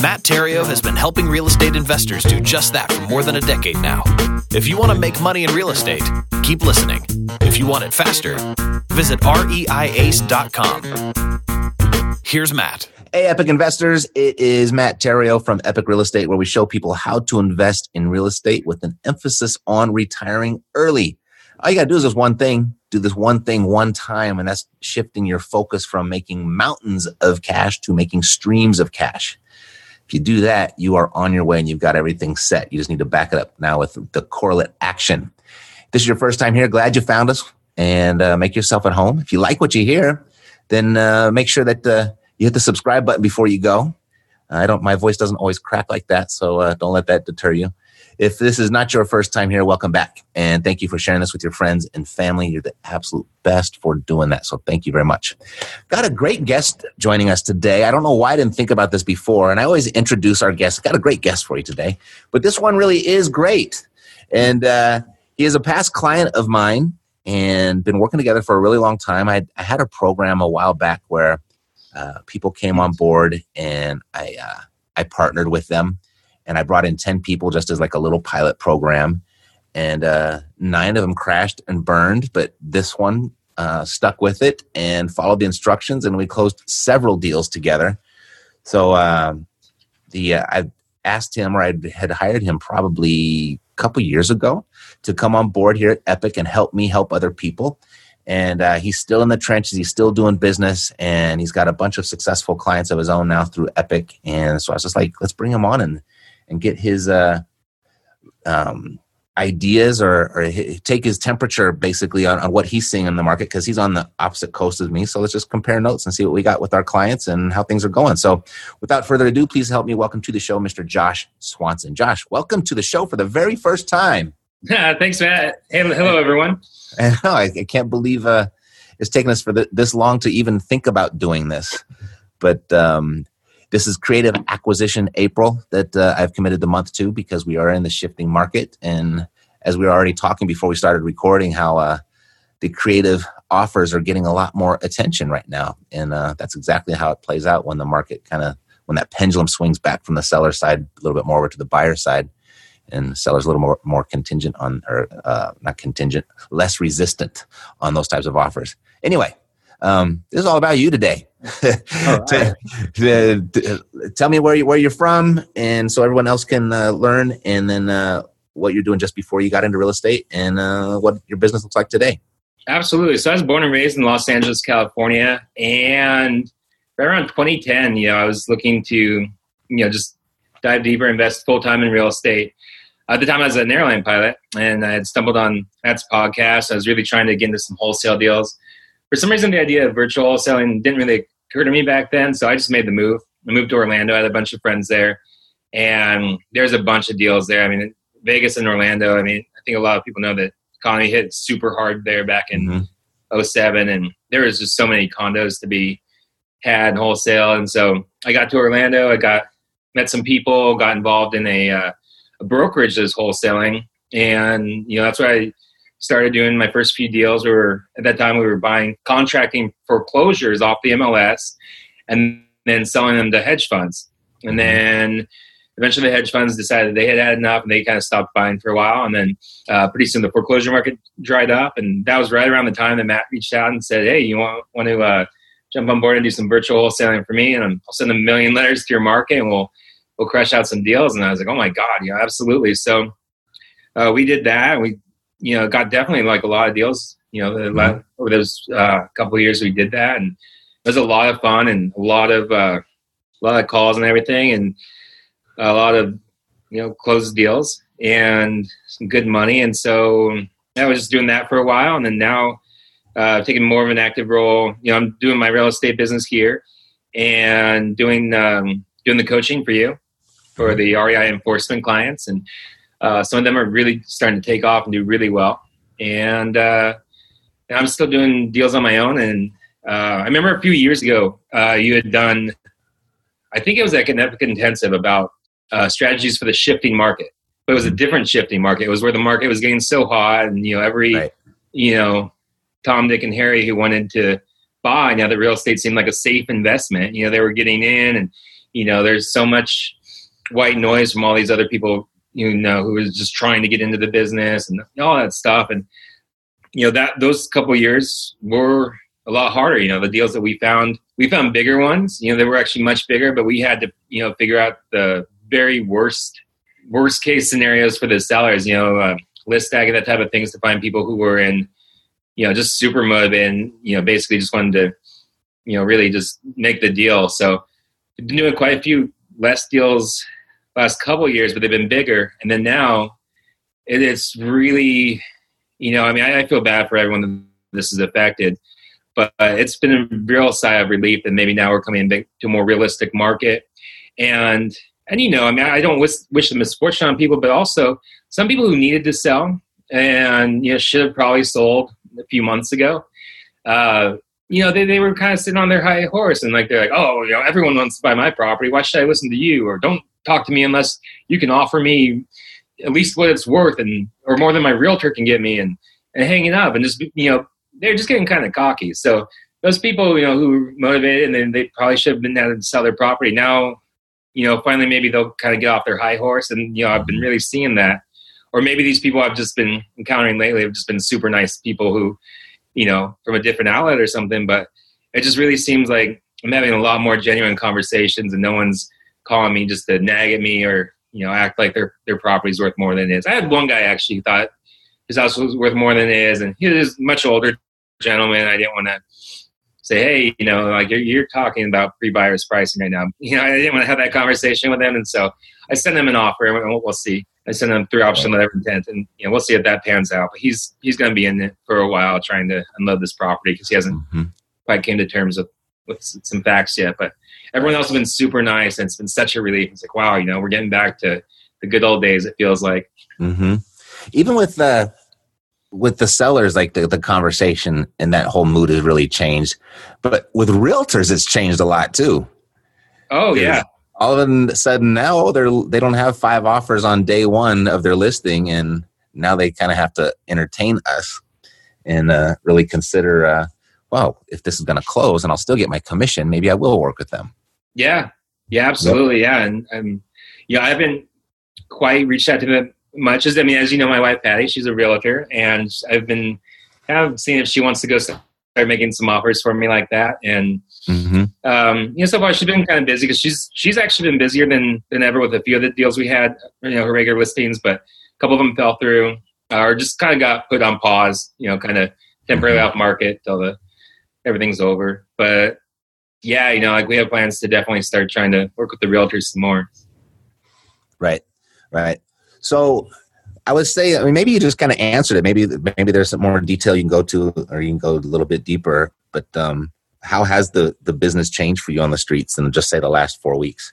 Matt Theriault has been helping real estate investors do just that for more than a decade now. If you want to make money in real estate, keep listening. If you want it faster, visit reiace.com. Here's Matt. Hey, Epic investors. It is Matt Theriault from Epic Real Estate, where we show people how to invest in real estate with an emphasis on retiring early. All you got to do is just one thing do this one thing one time, and that's shifting your focus from making mountains of cash to making streams of cash. If you do that, you are on your way and you've got everything set. You just need to back it up now with the correlate action. If this is your first time here, glad you found us and uh, make yourself at home. If you like what you hear, then uh, make sure that uh, you hit the subscribe button before you go. I don't, my voice doesn't always crack like that, so uh, don't let that deter you. If this is not your first time here, welcome back. And thank you for sharing this with your friends and family. You're the absolute best for doing that. So thank you very much. Got a great guest joining us today. I don't know why I didn't think about this before. And I always introduce our guests. Got a great guest for you today, but this one really is great. And uh, he is a past client of mine and been working together for a really long time. I, I had a program a while back where uh, people came on board and I, uh, I partnered with them and I brought in 10 people just as like a little pilot program. And uh, nine of them crashed and burned, but this one uh, stuck with it and followed the instructions, and we closed several deals together. So uh, the I asked him, or I had hired him probably a couple years ago to come on board here at Epic and help me help other people. And uh, he's still in the trenches. He's still doing business, and he's got a bunch of successful clients of his own now through Epic. And so I was just like, let's bring him on and and get his uh, um, ideas or, or take his temperature basically on, on what he's seeing in the market because he's on the opposite coast of me. So let's just compare notes and see what we got with our clients and how things are going. So without further ado, please help me welcome to the show, Mr. Josh Swanson. Josh, welcome to the show for the very first time. Thanks, Matt. Hey, hello, everyone. I, I can't believe uh, it's taken us for the, this long to even think about doing this. But um, this is Creative Acquisition April that uh, I've committed the month to because we are in the shifting market. And as we were already talking before we started recording, how uh, the creative offers are getting a lot more attention right now. And uh, that's exactly how it plays out when the market kind of, when that pendulum swings back from the seller side a little bit more over to the buyer side. And seller's a little more, more contingent on, or uh, not contingent, less resistant on those types of offers. Anyway, um, this is all about you today. right. to, to, tell me where you where you're from, and so everyone else can uh, learn, and then uh, what you're doing just before you got into real estate, and uh, what your business looks like today. Absolutely. So I was born and raised in Los Angeles, California, and right around 2010, you know, I was looking to, you know, just dive deeper, invest full time in real estate. At the time, I was an airline pilot, and I had stumbled on Matt's podcast. I was really trying to get into some wholesale deals for some reason, the idea of virtual selling didn't really occur to me back then. So I just made the move. I moved to Orlando. I had a bunch of friends there, and there's a bunch of deals there. I mean, Vegas and Orlando. I mean, I think a lot of people know that economy hit super hard there back in mm-hmm. 07, and there was just so many condos to be had wholesale. And so I got to Orlando. I got met some people, got involved in a, uh, a brokerage that's wholesaling, and you know that's why I started doing my first few deals. We were at that time we were buying contracting foreclosures off the MLS, and then selling them to hedge funds, and then eventually the hedge funds decided they had had enough and they kind of stopped buying for a while. And then uh, pretty soon the foreclosure market dried up. And that was right around the time that matt reached out and said hey you want, want to uh, jump on board and do some virtual wholesaling for me? And i'll send a million letters to your market and we'll we'll crush out some deals. And i was like oh my god yeah absolutely. So uh, we did that we you know got definitely like a lot of deals you know mm-hmm. over those uh, couple of years we did that and it was a lot of fun and a lot of uh, a lot of calls and everything and a lot of you know closed deals and some good money. And so I was just doing that for a while, and then now uh, taking more of an active role. You know, I'm doing my real estate business here and doing um, doing the coaching for you for the REIinforcement clients, and uh, some of them are really starting to take off and do really well. And, uh, and I'm still doing deals on my own. And uh, I remember a few years ago, uh, you had done, I think it was like an epic intensive about uh, strategies for the shifting market. But it was a different shifting market. It was where the market was getting so hot, and you know every right. you know Tom, Dick, and Harry who wanted to buy now that real estate seemed like a safe investment. You know they were getting in, and you know there's so much white noise from all these other people you know who was just trying to get into the business and all that stuff. And you know that those couple years were a lot harder. You know the deals that we found we found bigger ones. You know they were actually much bigger, but we had to you know figure out the very worst worst case scenarios for the sellers. You know, uh, list tag that type of things to find people who were in, you know, just super motivated and you know basically just wanted to, you know, really just make the deal. So been doing quite a few less deals last couple years, but they've been bigger. And then now it, it's really, you know, I mean, I, I feel bad for everyone that this is affected but uh, it's been a real sigh of relief that maybe now we're coming to a more realistic market and and you know, I mean, I don't wish, wish the misfortune on people, but also some people who needed to sell and you know should have probably sold a few months ago. Uh, you know, they, they were kind of sitting on their high horse and like they're like, oh, you know, everyone wants to buy my property. Why should I listen to you? Or don't talk to me unless you can offer me at least what it's worth and or more than my realtor can get me and and hanging up and just you know they're just getting kind of cocky. So those people you know who were motivated and then they probably should have been able to sell their property now you know, finally maybe they'll kind of get off their high horse. And, you know, I've been really seeing that. Or maybe these people I've just been encountering lately have just been super nice people who, you know, from a different outlet or something. But it just really seems like I'm having a lot more genuine conversations and no one's calling me just to nag at me or, you know, act like their, their property's worth more than it is. I had one guy actually thought his house was worth more than it is. And he was much older gentleman. I didn't want to say, hey, you know, like you're, you're talking about pre-buyers pricing right now. You know, I didn't want to have that conversation with them, and so I sent him an offer, and we'll, we'll see. I sent him three option letter intent, and you know, we'll see if that pans out. But he's he's going to be in it for a while, trying to unload this property because he hasn't mm-hmm. quite came to terms with with some facts yet. But everyone else has been super nice, and it's been such a relief. It's like, wow, you know, we're getting back to the good old days. It feels like. Mm-hmm. Even with the with the sellers, like the, the conversation and that whole mood has really changed. But with realtors, it's changed a lot too. Oh yeah. All of a sudden now they're they don't have five offers on day one of their listing, and now they kind of have to entertain us and uh, really consider. Uh, well, if this is going to close and I'll still get my commission, maybe I will work with them. Yeah, yeah, absolutely, yep. yeah, and, and yeah, I haven't quite reached out to them much as I mean, as you know, my wife Patty, she's a realtor, and I've been have seen if she wants to go start making some offers for me like that. And mm-hmm. um, you know, so far she's been kind of busy because she's she's actually been busier than than ever with a few of the deals we had, you know, her regular listings, but a couple of them fell through uh, or just kind of got put on pause. You know, kind of temporarily mm-hmm. off market till the everything's over. But yeah, you know, like we have plans to definitely start trying to work with the realtors some more. Right, right. So I would say, I mean, maybe you just kind of answered it. Maybe maybe there's some more detail you can go to, or you can go a little bit deeper. But um, how has the the business changed for you on the streets in just say the last four weeks?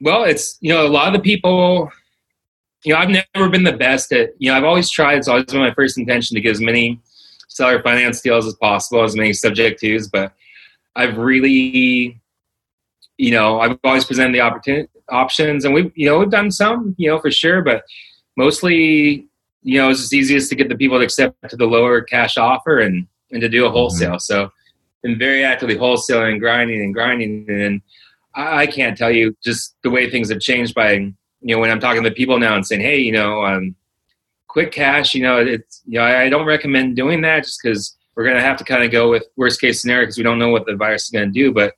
Well, it's you know a lot of the people. You know, I've never been the best at. You know, I've always tried. It's always been my first intention to get as many seller finance deals as possible, as many subject twos. But I've really, you know, I've always presented the opportunity options, and we've you know we've done some, you know, for sure, but mostly you know, it's just easiest to get the people to accept to the lower cash offer and, and to do a wholesale. Mm-hmm. So been very actively wholesaling and grinding and grinding. And I, I, can't tell you just the way things have changed by, you know, when I'm talking to people now and saying, Hey, you know, um, quick cash, you know, it's, you know, I, I don't recommend doing that just because we're going to have to kind of go with worst case scenario because we don't know what the virus is going to do. But,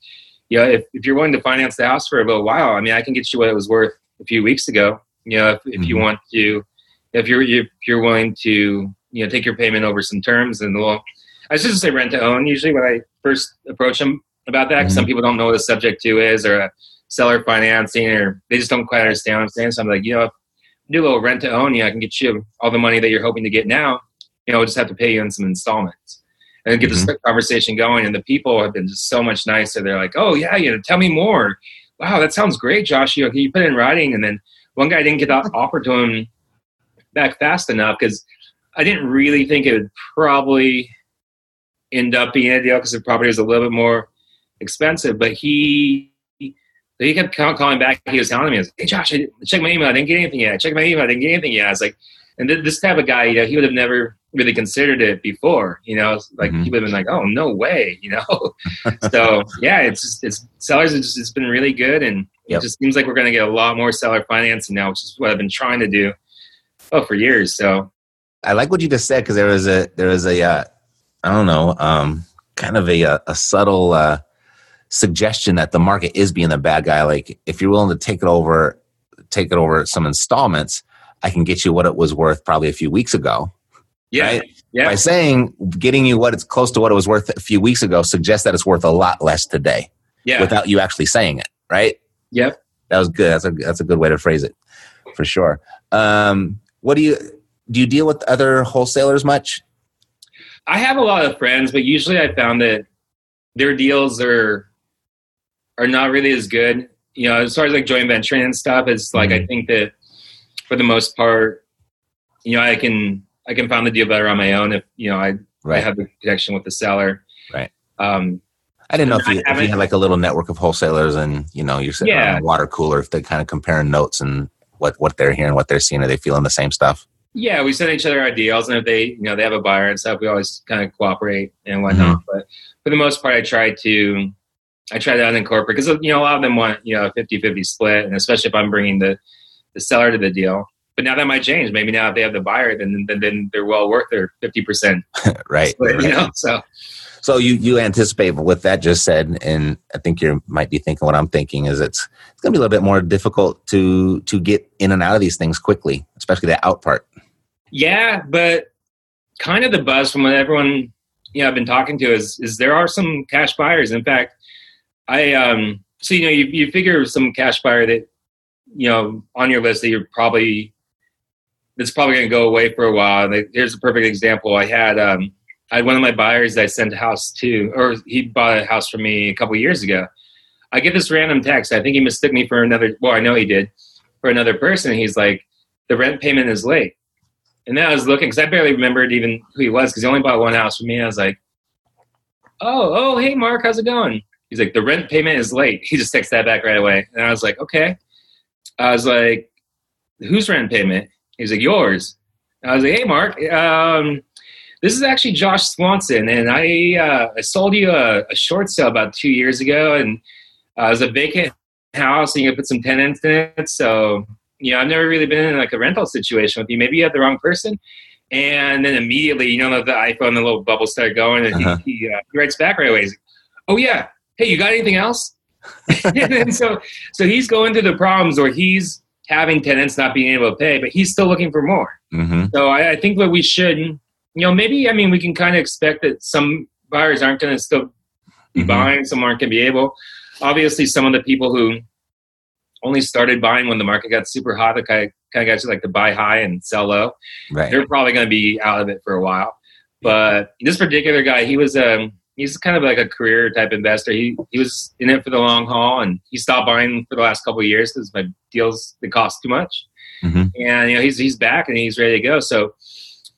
you know, if, if you're willing to finance the house for a little while, I mean, I can get you what it was worth a few weeks ago. You know, if, if mm-hmm. you want to, if you're if you're willing to, you know, take your payment over some terms, and we'll. I should say rent to own. Usually, when I first approach them about that, mm-hmm. some people don't know what a subject to is, or a seller financing, or they just don't quite understand what I'm saying. So I'm like, you know, do a little rent to own, yeah, I can get you all the money that you're hoping to get now. You know, we'll just have to pay you in some installments and get mm-hmm. this conversation going. And the people have been just so much nicer. They're like, oh yeah, you know, tell me more. Wow, that sounds great, Josh. You know, can you put it in writing? And then one guy didn't get that offer to him back fast enough because I didn't really think it would probably end up being a deal because the property was a little bit more expensive. But he he kept calling back. He was telling me, was, "Hey Josh, I checked my email. I didn't get anything yet. Check my email. I didn't get anything yet." I was like, and this type of guy, you know, he would have never really considered it before. You know, like mm-hmm. he would have been like, "Oh no way," you know. so yeah, it's just, it's sellers. It's, just, it's been really good, and yep. it just seems like we're going to get a lot more seller financing now, which is what I've been trying to do oh for years. So I like what you just said because there was a there was a uh, I don't know um, kind of a a, subtle uh, suggestion that the market is being a bad guy. Like if you're willing to take it over, take it over some installments, I can get you what it was worth probably a few weeks ago. Yeah. Right? Yeah. By saying getting you what it's close to what it was worth a few weeks ago suggests that it's worth a lot less today. Yeah. Without you actually saying it, right? Yep. That was good. That's a that's a good way to phrase it, for sure. Um, what do you do? You deal with other wholesalers much? I have a lot of friends, but usually I found that their deals are are not really as good. You know, as far as like joint venturing and stuff, it's like mm-hmm. I think that for the most part, you know, I can I can find the deal better on my own if you know I right. I have the connection with the seller. Right. Um, I didn't know if you, if you had like a little network of wholesalers and you know you're sitting yeah. around a water cooler if they're kind of comparing notes and what what they're hearing, what they're seeing, are they feeling the same stuff? Yeah, we send each other our deals, and if they you know they have a buyer and stuff, we always kind of cooperate and whatnot. Mm-hmm. But for the most part, I try to I try to unincorporate because you know a lot of them want you know a 50-50 split, and especially if I'm bringing the the seller to the deal. But now that might change. Maybe now if they have the buyer, then then, then they're well worth their fifty percent. right. Right. You know. So. So you you anticipate with that just said, and I think you might be thinking what I'm thinking is it's it's going to be a little bit more difficult to to get in and out of these things quickly, especially the out part. Yeah, but kind of the buzz from what everyone you know I've been talking to is is there are some cash buyers. In fact, I um so you know you you figure some cash buyer that you know on your list that you're probably that's probably going to go away for a while. Like, here's a perfect example. I had um, I had one of my buyers that I sent a house to, or he bought a house from me a couple years ago. I get this random text. I think he mistook me for another. Well, I know he did for another person. He's like, the rent payment is late. And then I was looking because I barely remembered even who he was because he only bought one house from me. I was like, oh, oh, hey, Mark, how's it going? He's like, the rent payment is late. He just texted that back right away. And I was like, okay. I was like, whose rent payment? He's like, yours. I was like, hey, Mark, um, this is actually Josh Swanson, and I uh, I sold you a, a, short sale about two years ago, and uh, it was a vacant house, and you put some tenants in it. So you know, I've never really been in like a rental situation with you. Maybe you had the wrong person. And then immediately, you know, the iPhone, the little bubble started going, and uh-huh. he, he, uh, he writes back right away. He's like, "Oh yeah, hey, you got anything else?" and so, so he's going through the problems, or he's having tenants not being able to pay, but he's still looking for more. Mm-hmm. So I, I, think what we should, you know, maybe I mean we can kind of expect that some buyers aren't going to still be mm-hmm. buying, some aren't going to be able. Obviously, some of the people who only started buying when the market got super hot, the kind of, kind of guys who like to buy high and sell low, right. they're probably going to be out of it for a while. But this particular guy, he was um, he's kind of like a career type investor. He he was in it for the long haul, and he stopped buying for the last couple of years because my deals they cost too much. Mm-hmm. And you know he's he's back and he's ready to go. So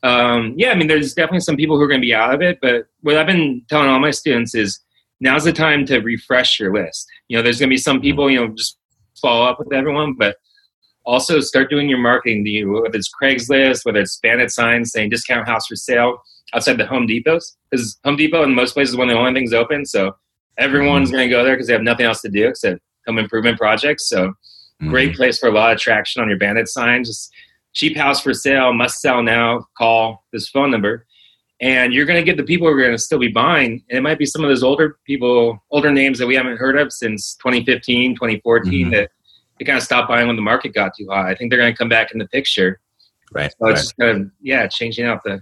um, yeah, I mean there's definitely some people who are going to be out of it. But what I've been telling all my students is now's the time to refresh your list. You know, there's going to be some people you know just follow up with everyone, but also start doing your marketing. You, whether it's Craigslist, whether it's bandit signs saying discount house for sale outside the Home Depots, because Home Depot in most places is one of the only things open. So everyone's Mm-hmm. going to go there because they have nothing else to do except home improvement projects. So Mhm. great place for a lot of traction on your bandit sign. Just cheap house for sale, must sell now. Call this phone number, and you're going to get the people who are going to still be buying. And it might be some of those older people, older names that we haven't heard of since 2015, 2014 Mhm. that they kind of stopped buying when the market got too high. I think they're going to come back in the picture. Right. So right. it's just kind of yeah, changing out the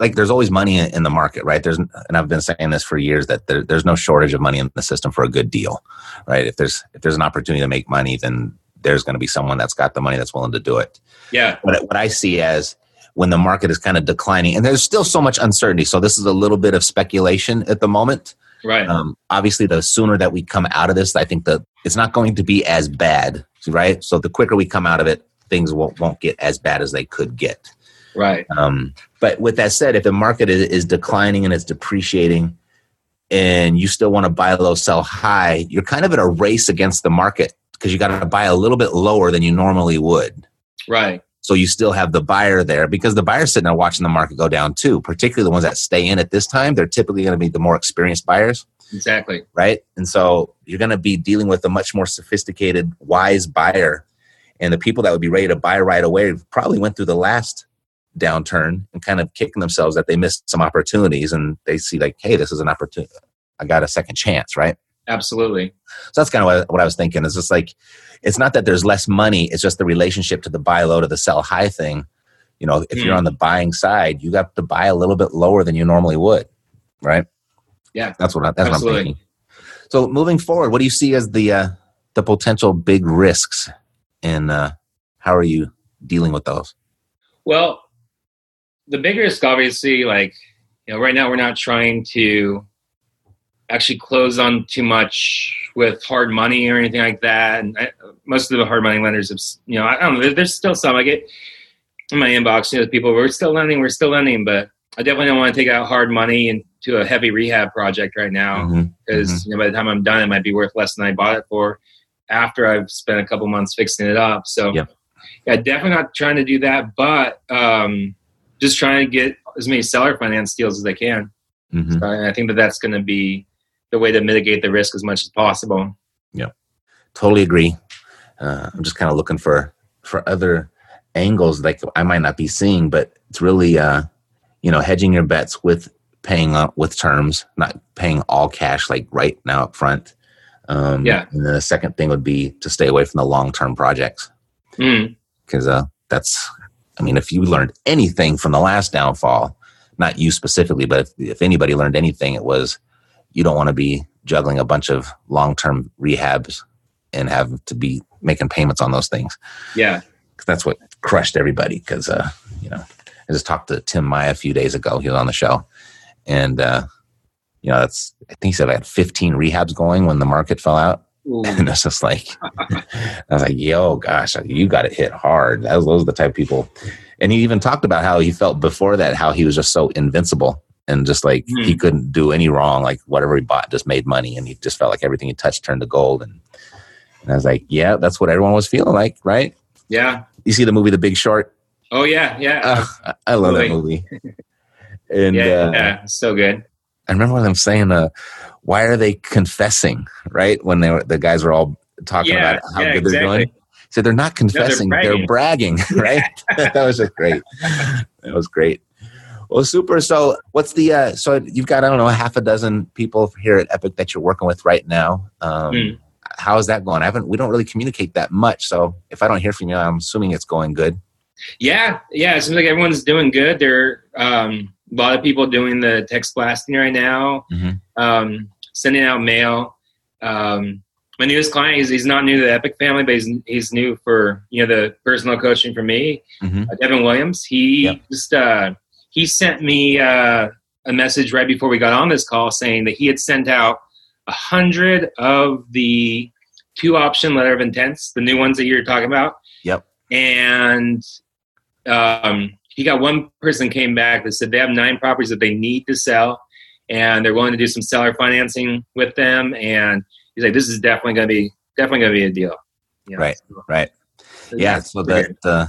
like there's always money in the market, right? There's and I've been saying this for years that there, there's no shortage of money in the system for a good deal, right? If there's if there's an opportunity to make money, then there's going to be someone that's got the money that's willing to do it. yeah What what I see as when the market is kind of declining, and there's still so much uncertainty. So this is a little bit of speculation at the moment. right Um, obviously, the sooner that we come out of this, I think that it's not going to be as bad, right? So the quicker we come out of it, things won't won't get as bad as they could get. Right Um, but with that said, if the market is, is declining and it's depreciating, and you still want to buy low, sell high, you're kind of in a race against the market because you got to buy a little bit lower than you normally would. right So you still have the buyer there because the buyer's sitting there watching the market go down too. Particularly the ones that stay in at this time, they're typically going to be the more experienced buyers, exactly right? And so you're going to be dealing with a much more sophisticated, wise buyer, and the people that would be ready to buy right away probably went through the last downturn and kind of kicking themselves that they missed some opportunities and they see like hey this is an opportunity i got a second chance right? Absolutely. So that's kind of what, what i was thinking. It's just like it's not that there's less money it's just the relationship to the buy low to the sell high thing. You know if you're Hmm. on the buying side you got to buy a little bit lower than you normally would right? Yeah. that's what I, that's what i'm Absolutely. thinking. So moving forward what do you see as the uh the potential big risks and uh how are you dealing with those? Well, the big risk, obviously, like you know, right now we're not trying to actually close on too much with hard money or anything like that. And I, most of the hard money lenders have, you know, I don't know. there- There's still some I get in my inbox. You know, people we're still lending, we're still lending, but I definitely don't want to take out hard money into a heavy rehab project right now because you know, by the time I'm done, it might be worth less than I bought it for after I've spent a couple months fixing it up. So, Yep. yeah, definitely not trying to do that, but um, just trying to get as many seller finance deals as I can. Mhm. So I I think that that's going to be the way to mitigate the risk as much as possible. Yeah, totally agree. Uh, I'm just kind of looking for for other angles like I might not be seeing, but it's really uh, you know hedging your bets with paying up with terms, not paying all cash like right now up front. Um, Yeah. And then the second thing would be to stay away from the long term projects Mm, because uh, that's I mean if you learned anything from the last downfall, not you specifically, but if, if anybody learned anything, it was you don't want to be juggling a bunch of long term rehabs and have to be making payments on those things. yeah, that's what crushed everybody. Because uh, you know, I just talked to Tim Maya a few days ago. He was on the show, and uh, you know, that's I think he said I had 15 rehabs going when the market fell out, Ooh, and it's just like I was like, "Yo, gosh, you got it hit hard." That was, those are the type of people. And he even talked about how he felt before that, how he was just so invincible and just like Hmm. he couldn't do any wrong. Like whatever he bought just made money, and he just felt like everything he touched turned to gold. And, and I was like, "Yeah, that's what everyone was feeling like, right?" yeah. You see the movie The Big Short? Oh yeah, yeah, Ugh, I- I love that movie. And yeah, uh, yeah. So good. I remember them saying, uh, "Why are they confessing?" Right when they were the guys were all talking Yeah, about how yeah, good they're doing. So they're not confessing; they're bragging, right? that was just great. That was great. Well, super. So, what's the? Uh, so you've got I don't know half a dozen people here at Epic that you're working with right now. Um, Mm. How is that going? I haven't. We don't really communicate that much. So if I don't hear from you, I'm assuming it's going good. Yeah, yeah. It seems like everyone's doing good. They're um, a lot of people doing the text blasting right now, Mhm. um, sending out mail. Um, my newest client, he's, he's not new to the Epic family, but he's, he's new for you know the personal coaching for me. Mhm. Uh, Devin Williams. He Yep. just uh, he sent me uh, a message right before we got on this call saying that he had sent out a hundred of the two option letter of intents, the new ones that you're talking about Yep. and um, he got one person came back that said they have nine properties that they need to sell and they're willing to do some seller financing with them and he's like this is definitely going to be definitely going to be a deal You know, Right. so- Right. yeah, so that uh,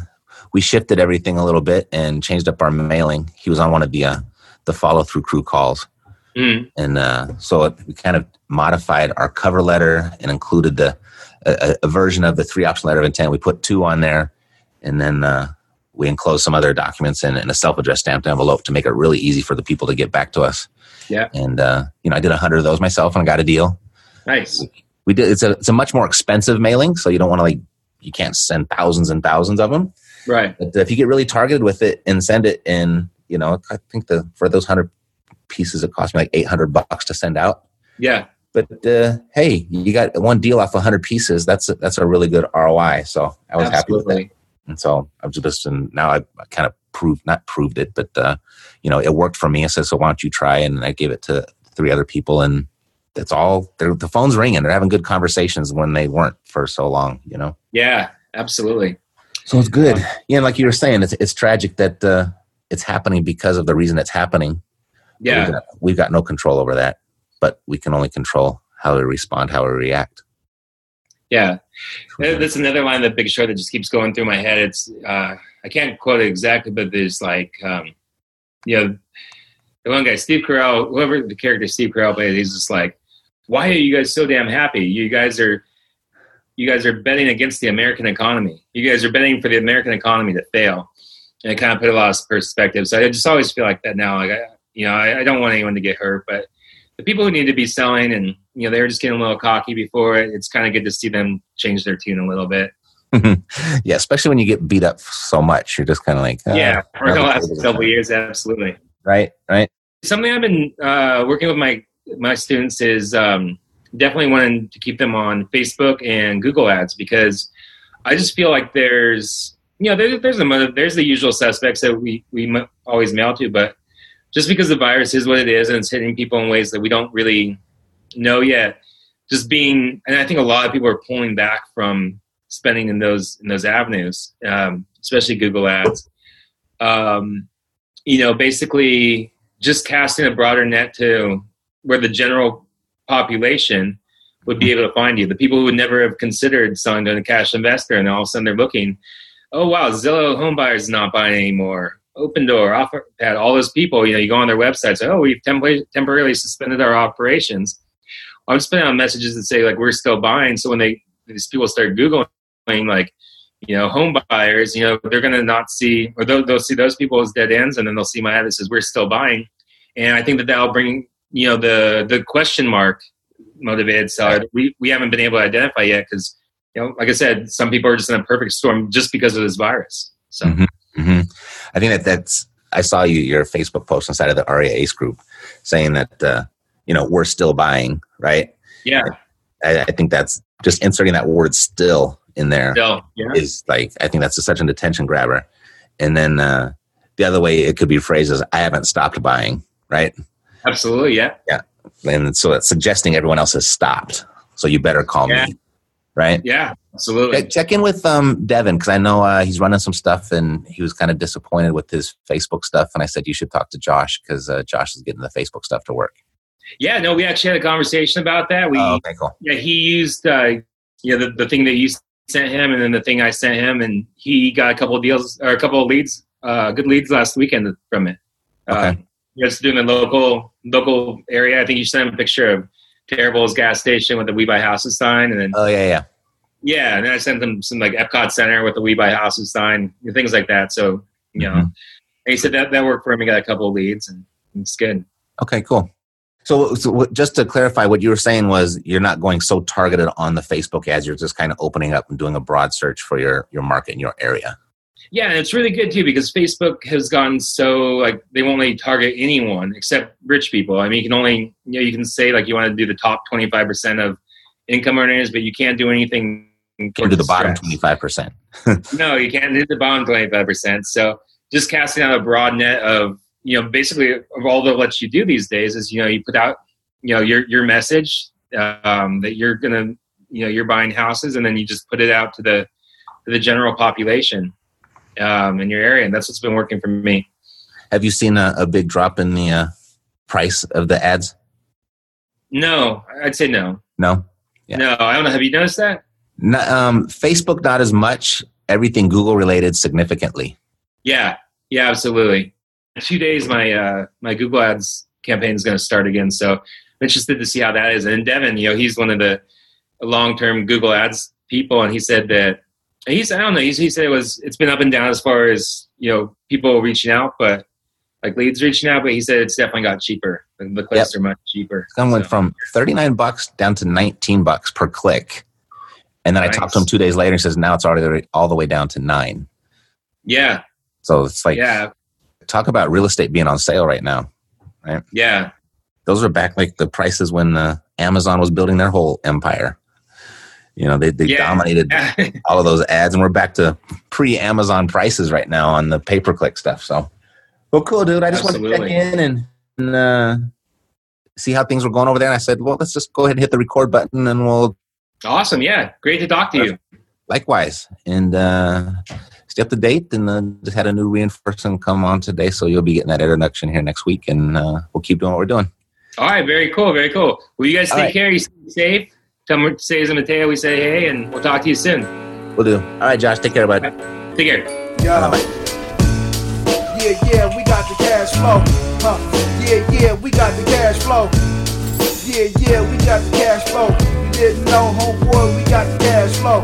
we shifted everything a little bit and changed up our mailing. He was on one of the uh, the follow through crew calls, Mm. and uh, so it, we kind of modified our cover letter and included the a, a version of the three option letter of intent. We put two on there, and then uh, we enclosed some other documents in, in a self addressed stamped envelope to make it really easy for the people to get back to us. Yeah. and uh, you know I did a hundred of those myself and I got a deal. Nice. We did it's a it's a much more expensive mailing, so you don't want to like you can't send thousands and thousands of them. Right. But if you get really targeted with it and send it in, you know, I think the for those hundred pieces, it cost me like eight hundred bucks to send out. Yeah. But uh, hey, you got one deal off hundred pieces. That's a, that's a really good ROI. So I was happy with Absolutely. And so I've just and now I, I kind of proved not proved it, but uh, you know, it worked for me. I said, so why don't you try? And I gave it to three other people, and that's all. They're, the phone's ringing. They're having good conversations when they weren't for so long. You know. Yeah. Absolutely. So it's good. Yeah, and like you were saying, it's it's tragic that uh, it's happening because of the reason it's happening. Yeah. We've got, we've got no control over that, but we can only control how we respond, how we react. Yeah. That's another line of the Big Short that just keeps going through my head. It's uh, I can't quote it exactly, but there's like um, you know the one guy Steve Carell, whoever the character Steve Carell played, he's just like, why are you guys so damn happy? You guys are you guys are betting against the American economy. You guys are betting for the American economy to fail. And it kind of put a lot of perspective. So I just always feel like that now. Like I, you know, I, I don't want anyone to get hurt, but the people who need to be selling and you know they were just getting a little cocky before it. It's kind of good to see them change their tune a little bit. yeah, especially when you get beat up so much, you're just kind of like, ah, yeah, for the last couple of years, absolutely. right, right. Something I've been uh, working with my my students is um, definitely wanting to keep them on Facebook and Google Ads because I just feel like there's you know there, there's a there's the usual suspects that we we always mail to, but just because the virus is what it is and it's hitting people in ways that we don't really know yet, just being and I think a lot of people are pulling back from spending in those in those avenues, um, especially Google Ads. Um, you know, basically just casting a broader net to where the general population would be able to find you. The people who would never have considered selling to a cash investor, and all of a sudden they're looking, oh wow, Zillow home buyers is not buying anymore. Opendoor, OfferPad, all those people, you know, you go on their website, say, oh, we've temporarily, temporarily suspended our operations. I'm spending out messages that say like we're still buying. So when they these people start googling like you know home buyers, you know they're going to not see or they'll, they'll see those people as dead ends, and then they'll see my ad that says we're still buying. And I think that that'll bring you know the the question mark motivated seller we we haven't been able to identify yet because you know like I said, some people are just in a perfect storm just because of this virus. So Mhm. Hmm I think that that's. I saw you your Facebook post inside of the REI Ace group saying that uh, you know we're still buying, right? yeah, I, I think that's just inserting that word "still" in there still yeah. is like I think that's such an attention grabber. And then uh, the other way it could be phrased as "I haven't stopped buying," right? Absolutely, Yeah. yeah. And so it's suggesting everyone else has stopped. So you better call Yeah. me, right? Yeah, absolutely. Check, in with um, Devin because I know uh, he's running some stuff and he was kind of disappointed with his Facebook stuff. And I said you should talk to Josh because uh, Josh is getting the Facebook stuff to work. Yeah, no, we actually had a conversation about that. We oh, okay, cool. yeah, he used uh, you know the, the thing that you sent him, and then the thing I sent him, and he got a couple of deals or a couple of leads, uh, good leads last weekend from it. Uh, Okay. just doing the local local area. I think you sent him a picture of Terrible's gas station with the We Buy Houses sign, and then Oh yeah, yeah. yeah, and then I sent them some like Epcot Center with the We Buy Houses sign, things like that. So you know, Mhm. and he said that that worked for him. He got a couple of leads, and it's good. Okay, cool. So, so just to clarify, what you were saying was you're not going so targeted on the Facebook ads. You're just kind of opening up and doing a broad search for your your market and your area. Yeah, and it's really good too because Facebook has gotten so like they won't let you target anyone except rich people. I mean, you can only you know you can say like you want to do the top twenty five percent of income earners, but you can't do anything. Can do the bottom twenty five percent. No, you can't do the bottom twenty five percent. So just casting out a broad net of you know basically of all that lets you do these days is you know you put out you know your your message um, that you're gonna you know you're buying houses and then you just put it out to the to the general population um, in your area and that's what's been working for me. Have you seen a, a big drop in the uh, price of the ads? No, I'd say no. No. Yeah. No, I don't know. Have you noticed that? No, um, Facebook not as much. everything Google related significantly. Yeah, yeah, absolutely. In two days, my uh, my Google Ads campaign is going to start again. So I'm interested to see how that is. And Devin, you know, he's one of the long term Google Ads people, and he said that he's I don't know. He's, he said it was it's been up and down as far as you know people reaching out, but like leads reaching out. But he said it's definitely got cheaper. The clicks yep. are much cheaper. Some went so. from thirty nine bucks down to nineteen bucks per click. And then nice. I talked to him two days later. and says now it's already all the way down to nine. Yeah. So it's like, yeah. Talk about real estate being on sale right now, right? Yeah. Those are back like the prices when uh, Amazon was building their whole empire. You know, they, they yeah. dominated all of those ads, and we're back to pre Amazon prices right now on the pay per click stuff. So, well, cool, dude. I just want to check in and, and uh, see how things were going over there. And I said, well, let's just go ahead and hit the record button, and we'll Awesome. Yeah. Great to talk to you. Likewise. And uh, stay up to date. And uh, just had a new reinforcement come on today. So you'll be getting that introduction here next week. And uh, we'll keep doing what we're doing. All right. Very cool. Very cool. Well, you guys take right. care. You stay safe. Come say to Mateo. We say hey, and we'll talk to you soon. We'll do. All right, Josh. Take care, bud. Right. Take care. Yeah. Bye-bye. Yeah, yeah, we got the cash flow. Huh. Yeah, yeah, we got the cash flow. Yeah, yeah, we got the cash flow. You didn't know, homeboy, we got the cash flow.